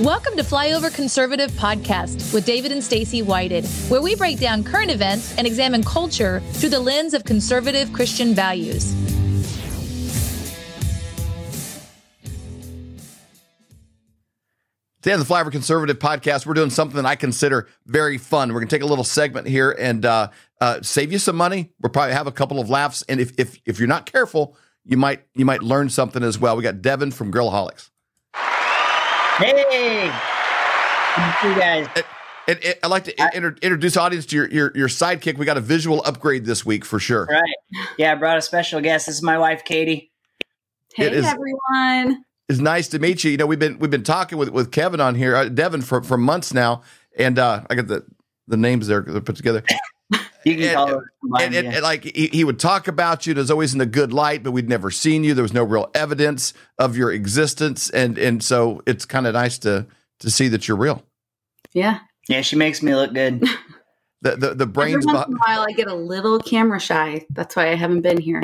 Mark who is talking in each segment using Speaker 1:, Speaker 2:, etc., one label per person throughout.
Speaker 1: Welcome to Flyover Conservative Podcast with David and Stacy Whited, where we break down current events and examine culture through the lens of conservative Christian values.
Speaker 2: Today on the Flyover Conservative Podcast, we're doing something that I consider very fun. We're going to take a little segment here and uh, uh, save you some money. We'll probably have a couple of laughs, and if if if you're not careful, you might you might learn something as well. We got Devin from Grillaholics.
Speaker 3: Hey, you guys.
Speaker 2: And, and I'd like to inter- introduce audience to your, your your sidekick. We got a visual upgrade this week for sure.
Speaker 3: Right. Yeah, I brought a special guest. This is my wife, Katie.
Speaker 4: Hey
Speaker 2: It is-
Speaker 4: everyone.
Speaker 2: It's nice to meet you. You know, we've been we've been talking with, with Kevin on here, uh, Devin for, for months now, and uh, I got the the names there they're put together.
Speaker 3: You can
Speaker 2: And-
Speaker 3: call her
Speaker 2: and, and, and, like he, he would talk about you, and it was always in a good light, but we'd never seen you. There was no real evidence of your existence, and and so it's kind of nice to to see that you're real.
Speaker 4: Yeah.
Speaker 3: yeah, she makes me look good.
Speaker 2: The the, the brains.
Speaker 4: Every once in a while, I get a little camera shy. That's why I haven't been here.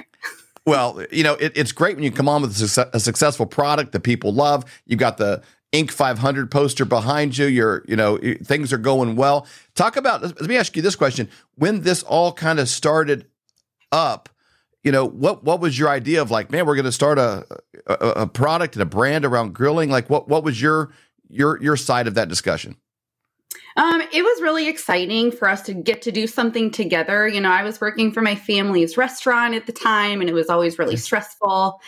Speaker 2: Well, you know, it, it's great when you come on with a, success, a successful product that people love. You've got the Inc. 500 poster behind you. You're, you know, things are going well. Talk about. Let me ask you this question: When this all kind of started up, you know, what what was your idea of like, man, we're going to start a, a a product and a brand around grilling? Like, what what was your your your side of that discussion?
Speaker 4: Um, it was really exciting for us to get to do something together. You know, I was working for my family's restaurant at the time, and it was always really stressful.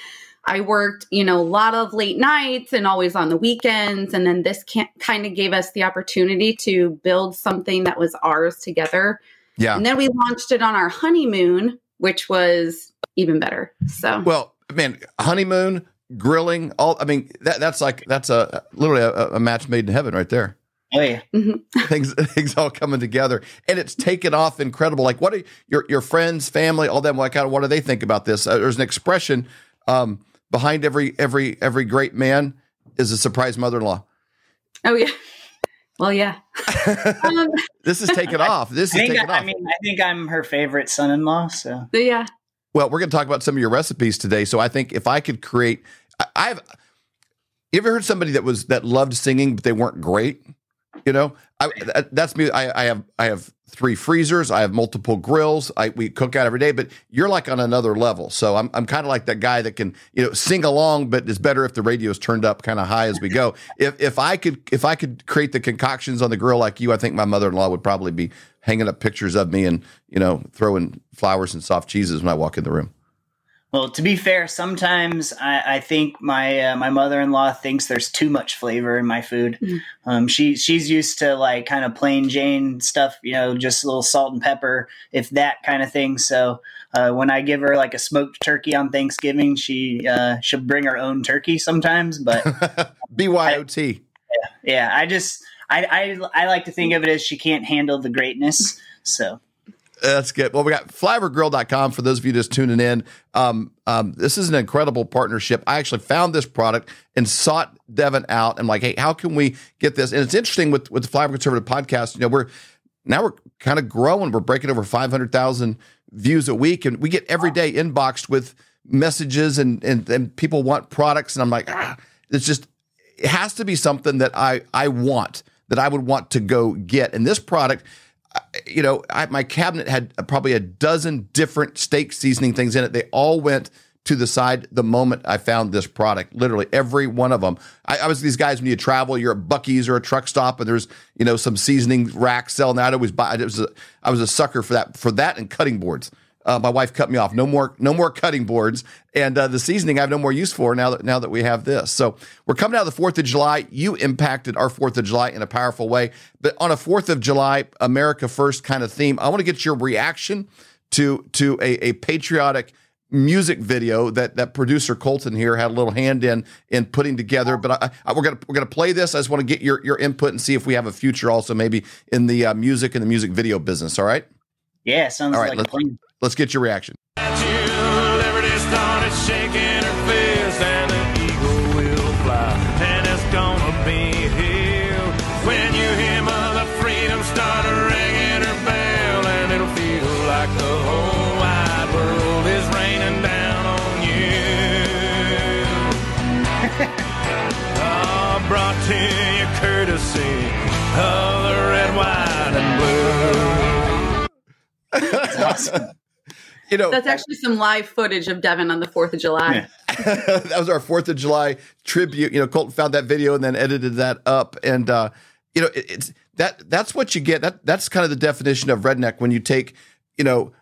Speaker 4: I worked, you know, a lot of late nights and always on the weekends. And then this can- kind of gave us the opportunity to build something that was ours together.
Speaker 2: Yeah.
Speaker 4: And then we launched it on our honeymoon, which was even better. So,
Speaker 2: Well, man, honeymoon, grilling, all. I mean, that that's like that's a literally a, a match made in heaven right there.
Speaker 3: Oh yeah.
Speaker 4: mhm.
Speaker 2: things things all coming together and it's taken off incredible like what are your your friends family all them like kind of what do they think about this uh, there's an expression um behind every every every great man is a surprise mother-in-law
Speaker 4: oh, yeah. Well, yeah. Um,
Speaker 2: this is taken off this
Speaker 3: I
Speaker 2: is taken
Speaker 3: I,
Speaker 2: off
Speaker 3: I mean I think I'm her favorite son-in-law. So
Speaker 4: but yeah.
Speaker 2: well we're going to talk about some of your recipes today so i think if i could create I, i've you ever heard somebody that was that loved singing but they weren't great you know? I, that, that's me I, I have i have three freezers i have multiple grills i we cook out every day but you're like on another level. So i'm, I'm kind of like that guy that can you know sing along but it's better if the radio's turned up kind of high as we go. If if i could if i could create the concoctions on the grill like you i think my mother-in-law would probably be hanging up pictures of me and you know throwing flowers and soft cheeses when i walk in the room
Speaker 3: well, to be fair, sometimes I, I think my uh, my mother-in-law thinks there's too much flavor in my food.
Speaker 4: Mm.
Speaker 3: Um, she she's used to like kind of plain Jane stuff, you know, just a little salt and pepper, if that kind of thing. So uh, when I give her like a smoked turkey on Thanksgiving, she uh, she'll bring her own turkey sometimes, but
Speaker 2: byot
Speaker 3: yeah i just I, I i like to think of it as she can't handle the greatness so
Speaker 2: That's good. Well, we got flyovergrill.com for those of you just tuning in. Um, um, this is an incredible partnership. I actually found this product and sought Devin out. I'm like, hey, how can we get this? And it's interesting with, with the Flyover Conservative podcast, you know, we're now we're kind of growing. We're breaking over 500,000 views a week and we get every day inboxed with messages and, and, and people want products. And I'm like, ah, it's just, it has to be something that I, I want, that I would want to go get. And this product, you know, I, my cabinet had probably a dozen different steak seasoning things in it. They all went to the side the moment I found this product. Literally every one of them. I, I was these guys when you travel, you're at Buc-ee's or a truck stop, and there's you know some seasoning rack selling out. I always buy. It was a, I was a sucker for that for that and cutting boards. Uh, my wife cut me off. No more, no more cutting boards, and uh, the seasoning I have no more use for now that now that we have this. So we're coming out of the Fourth of July. You impacted our Fourth of July in a powerful way, but on a Fourth of July America First kind of theme, I want to get your reaction to to a, a patriotic music video that that producer Colton here had a little hand in in putting together. But I, I, we're gonna we're gonna play this. I just want to get your your input and see if we have a future also maybe in the uh, music and the music video business. All right,
Speaker 3: yeah sounds
Speaker 2: All right,
Speaker 3: like a
Speaker 2: let's-
Speaker 3: plan
Speaker 2: let's get your reaction.
Speaker 5: Liberty started blue.
Speaker 2: You know,
Speaker 4: That's actually some live footage of Devin on the 4th of July.
Speaker 3: Yeah.
Speaker 2: that was our Fourth of July tribute. You know, Colton found that video and then edited that up, and uh, you know, it, it's that that's what you get. That that's kind of the definition of redneck when you take, you know,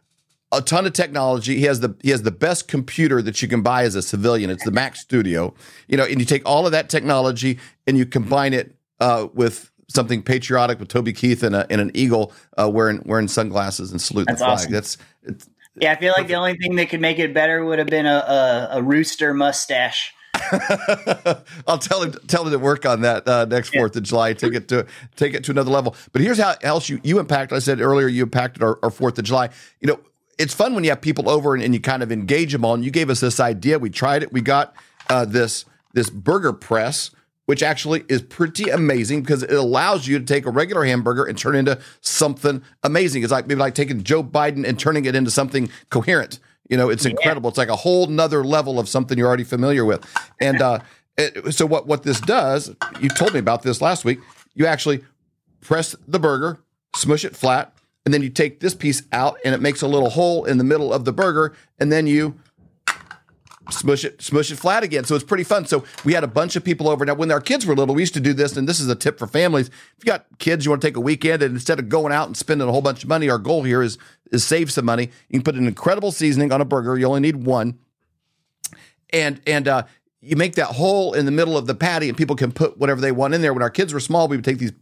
Speaker 2: a ton of technology. He has the he has the best computer that you can buy as a civilian. It's the Mac Studio, you know, and you take all of that technology and you combine it uh, with something patriotic with Toby Keith and, a, and an eagle uh, wearing wearing sunglasses and salute
Speaker 3: That's
Speaker 2: the flag.
Speaker 3: awesome.
Speaker 2: That's it's,
Speaker 3: Yeah, I feel like the only thing that could make it better would have been a, a, a rooster mustache.
Speaker 2: I'll tell him tell him to work on that uh, next
Speaker 3: Yeah.
Speaker 2: Fourth of July. Take it to take it to another level. But here's how else you you impact. I said earlier you impacted our our Fourth of July. You know, it's fun when you have people over and, and you kind of engage them all. And You gave us this idea. We tried it. We got uh, this this burger press. Which actually is pretty amazing because it allows you to take a regular hamburger and turn it into something amazing. It's like maybe like taking Joe Biden and turning it into something coherent. You know, it's incredible. It's like a whole nother level of something you're already familiar with. And uh, it, so what what this does, you told me about this last week. You actually press the burger, smush it flat, and then you take this piece out, and it makes a little hole in the middle of the burger, and then you smush it, smush it flat again. So it's pretty fun. So we had a bunch of people over. Now, when our kids were little, we used to do this, and this is a tip for families. If you got kids, you want to take a weekend, and instead of going out and spending a whole bunch of money, our goal here is is save some money. You can put an incredible seasoning on a burger. You only need one, and and uh, you make that hole in the middle of the patty, and people can put whatever they want in there. When our kids were small, we would take these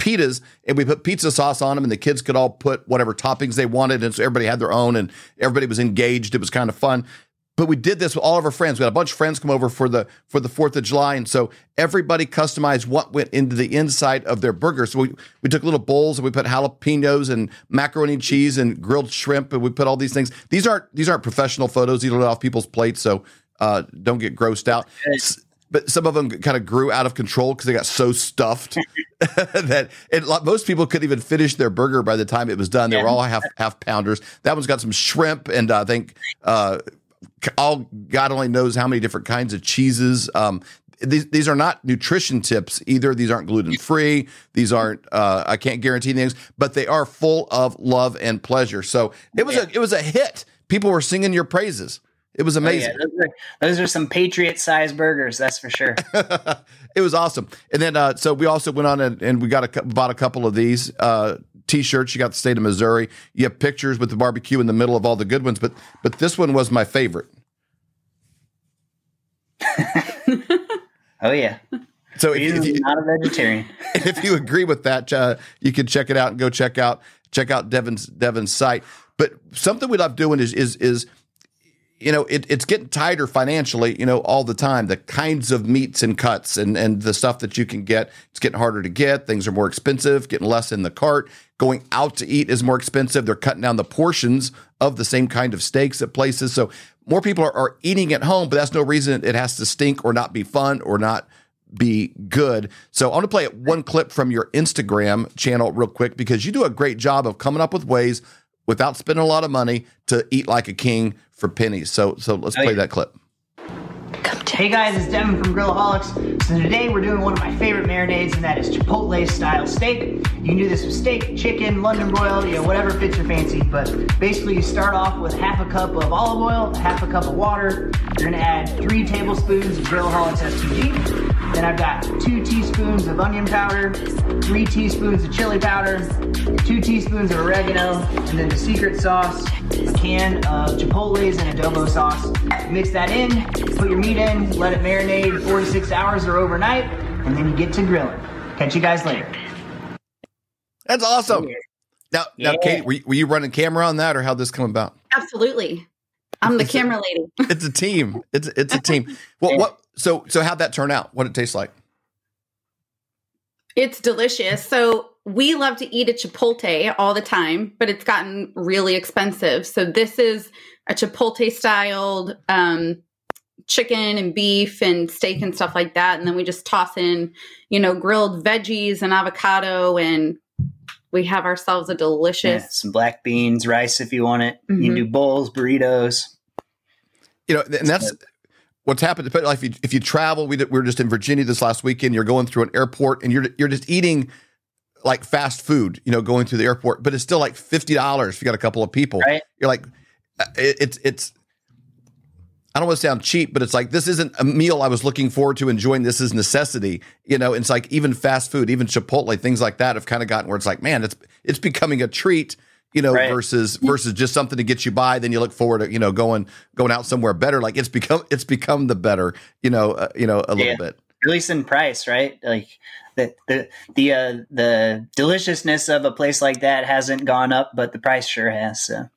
Speaker 2: pitas and we put pizza sauce on them and the kids could all put whatever toppings they wanted and so everybody had their own and everybody was engaged it was kind of fun but we did this with all of our friends. We had a bunch of friends come over for the for the fourth of july and so everybody customized what went into the inside of their burger. So we, we took little bowls and we put jalapenos and macaroni and cheese and grilled shrimp and we put all these things. These aren't these aren't professional photos. These are off people's plates so uh, don't get grossed out. But some of them kind of grew out of control because they got so stuffed that it, most people couldn't even finish their burger by the time it was done. They were all half half pounders. That one's got some shrimp and uh, I think uh, all God only knows how many different kinds of cheeses. Um, these, these are not nutrition tips either. These aren't gluten free. These aren't. Uh, I can't guarantee things, but they are full of love and pleasure. So it was a it was a hit. People were singing your praises. It was
Speaker 3: Oh,
Speaker 2: amazing.
Speaker 3: yeah, those, are, those are some Patriot sized burgers, that's for sure.
Speaker 2: it was awesome. And then uh, so we also went on and, and we got a bought a couple of these uh, t-shirts. You got the state of Missouri. You have pictures with the barbecue in the middle of all the good ones, but but this one was my favorite.
Speaker 3: Oh, yeah.
Speaker 2: So if,
Speaker 3: He's
Speaker 2: if, you,
Speaker 3: not a vegetarian.
Speaker 2: if you agree with that, uh, you can check it out and go check out check out Devin's Devin's site. But something we love doing is is is you know it, it's getting tighter financially you know all the time. The kinds of meats and cuts and and the stuff that you can get it's getting harder to get. Things are more expensive getting less in the cart. Going out to eat is more expensive. They're cutting down the portions of the same kind of steaks at places. So more people are, are eating at home but that's no reason it has to stink or not be fun or not be good. So I want to play one clip from your Instagram channel real quick because you do a great job of coming up with ways without spending a lot of money to eat like a king for pennies. So so let's play that clip.
Speaker 3: Hey guys, it's Devin from Grillaholics. So today we're doing one of my favorite marinades, and that is Chipotle style steak. You can do this with steak, chicken, London broil, you know, whatever fits your fancy. But basically, you start off with half a cup of olive oil, half a cup of water. You're gonna add three tablespoons of Grillaholics SPG. Then I've got two teaspoons of onion powder, three teaspoons of chili powder, two teaspoons of oregano, and then the secret sauce, a can of Chipotle's and adobo sauce. Mix that in, put your meat in, let it marinate four to six hours or overnight, and then you get to grilling. Catch you guys later.
Speaker 2: That's awesome. Now, now,
Speaker 3: Yeah.
Speaker 2: Katie, were you, were you running camera on that, or how'd this come about?
Speaker 4: Absolutely. I'm the camera lady.
Speaker 2: It's a team. It's it's a team. Well, what? So so how'd that turn out? What did it taste like?
Speaker 4: It's delicious. So we love to eat a Chipotle all the time, but it's gotten really expensive. So this is a Chipotle styled um, chicken and beef and steak and stuff like that. And then we just toss in, you know, grilled veggies and avocado and we have ourselves a
Speaker 3: Yeah,
Speaker 4: delicious.
Speaker 3: some black beans, rice if you want it. You
Speaker 4: Mhm.
Speaker 3: can do bowls, burritos.
Speaker 2: You know, and that's what's happened like if you, if you travel we, did, we were just in virginia this last weekend you're going through an airport and you're you're just eating like fast food you know going through the airport but it's still like $50 if you got a couple of people
Speaker 3: Right.
Speaker 2: you're like uh, it, it's it's I don't want to sound cheap, but it's like this isn't a meal I was looking forward to enjoying. This is necessity. You know, it's like even fast food, even Chipotle, things like that have kind of gotten where it's like, man, it's it's becoming a treat, you know,
Speaker 3: Right.
Speaker 2: versus versus just something to get you by. Then you look forward to, you know, going going out somewhere better. Like it's become it's become the better, you know, uh, you know, a little bit.
Speaker 3: at least in price, right? Like the the the uh, the deliciousness of a place like that hasn't gone up, but the price sure has. So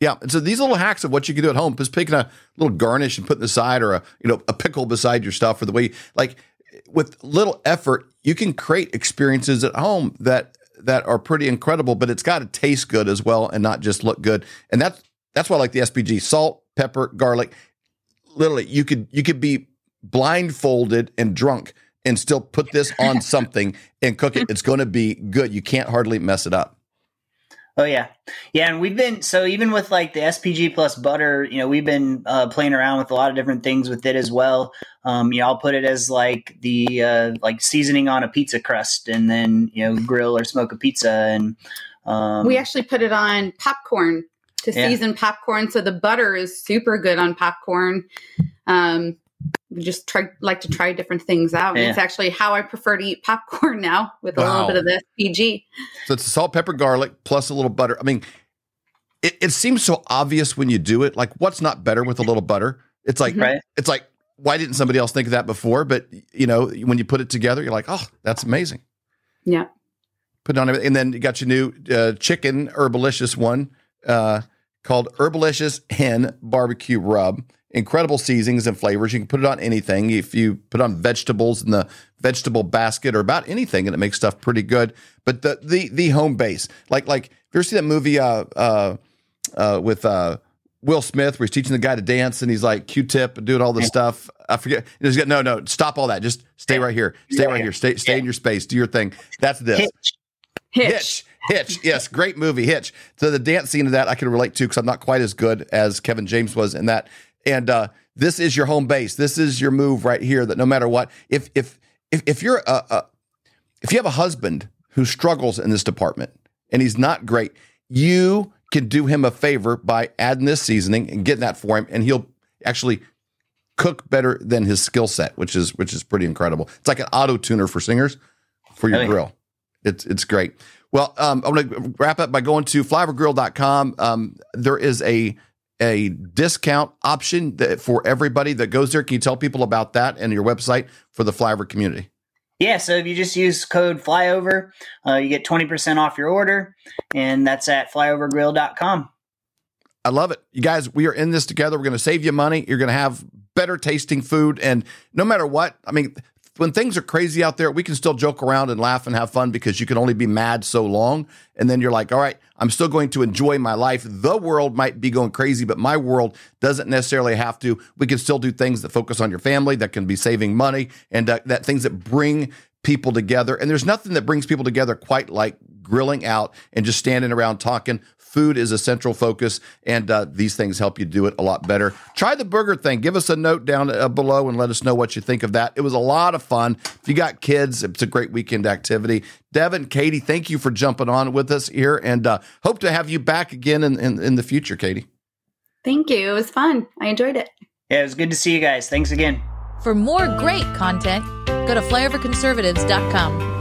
Speaker 2: Yeah. And so these little hacks of what you can do at home, just picking a little garnish and putting aside or a, you know, a pickle beside your stuff or the way like with little effort, you can create experiences at home that that are pretty incredible, but it's got to taste good as well and not just look good. And that's that's why I like the SPG. Salt, pepper, garlic. Literally, you could you could be blindfolded and drunk and still put this on something and cook it. It's going to be good. You can't hardly mess it up.
Speaker 3: Oh yeah, yeah, and we've been so even with like the SPG plus butter, you know, we've been uh, playing around with a lot of different things with it as well. Um, you know, I'll put it as like the uh, like seasoning on a pizza crust, and then you know, grill or smoke a pizza, and um,
Speaker 4: we actually put it on popcorn to
Speaker 3: Yeah.
Speaker 4: season popcorn, so the butter is super good on popcorn. Um, just try like to try different things out.
Speaker 3: Yeah.
Speaker 4: It's actually how I prefer to eat popcorn now with a little bit of the SPG.
Speaker 2: So it's salt, pepper, garlic, plus a little butter. I mean, it, it seems so obvious when you do it. Like, what's not better with a little butter? It's like,
Speaker 3: right.
Speaker 2: it's like, why didn't somebody else think of that before? But you know, when you put it together, you're like, oh, that's amazing.
Speaker 4: Yeah.
Speaker 2: Put it on everything, and then you got your new uh, chicken herbalicious one uh, called Herbalicious Hen Barbecue Rub. Incredible seasonings and flavors. You can put it on anything. If you put on vegetables in the vegetable basket or about anything, and it makes stuff pretty good. But the the the home base, like like, if you ever see that movie uh, uh, uh, with uh, Will Smith, where he's teaching the guy to dance, and he's like Q-tip and doing all this stuff. I forget. He's got no, no. Stop all that. Just stay right here. Stay right here. Stay, stay in your space. Do your thing. That's this.
Speaker 3: Hitch.
Speaker 4: Hitch.
Speaker 2: Hitch. Hitch. Yes, great movie, Hitch. So the dance scene of that I can relate to because I'm not quite as good as Kevin James was in that. And uh, this is your home base. This is your move right here. That no matter what, if if if, if you're a, a if you have a husband who struggles in this department and he's not great, you can do him a favor by adding this seasoning and getting that for him, and he'll actually cook better than his skill set, which is which is pretty incredible. It's like an auto tuner for singers for your grill. It's it's great. Well, um, I'm going to wrap up by going to flyovergrill.com. Um, there is a a discount option that, for everybody that goes there. Can you tell people about that and your website for the Flyover community?
Speaker 3: Yeah, so if you just use code flyover, uh, you get 20% off your order, and that's at flyovergrill.com.
Speaker 2: I love it. You guys, we are in this together. We're going to save you money. You're going to have better tasting food. And no matter what, I mean, when things are crazy out there, we can still joke around and laugh and have fun because you can only be mad so long. And then you're like, all right, I'm still going to enjoy my life. The world might be going crazy, but my world doesn't necessarily have to. We can still do things that focus on your family, that can be saving money, and uh, that things that bring people together. And there's nothing that brings people together quite like grilling out and just standing around talking. Food is a central focus, and uh, these things help you do it a lot better. Try the burger thing. Give us a note down uh, below and let us know what you think of that. It was a lot of fun. If you got kids, it's a great weekend activity. Devin, Katie, thank you for jumping on with us here, and uh, hope to have you back again in, in, in the future, Katie.
Speaker 4: Thank you. It was fun. I enjoyed it.
Speaker 3: Yeah, it was good to see you guys. Thanks again.
Speaker 1: For more great content, go to flyoverconservatives.com.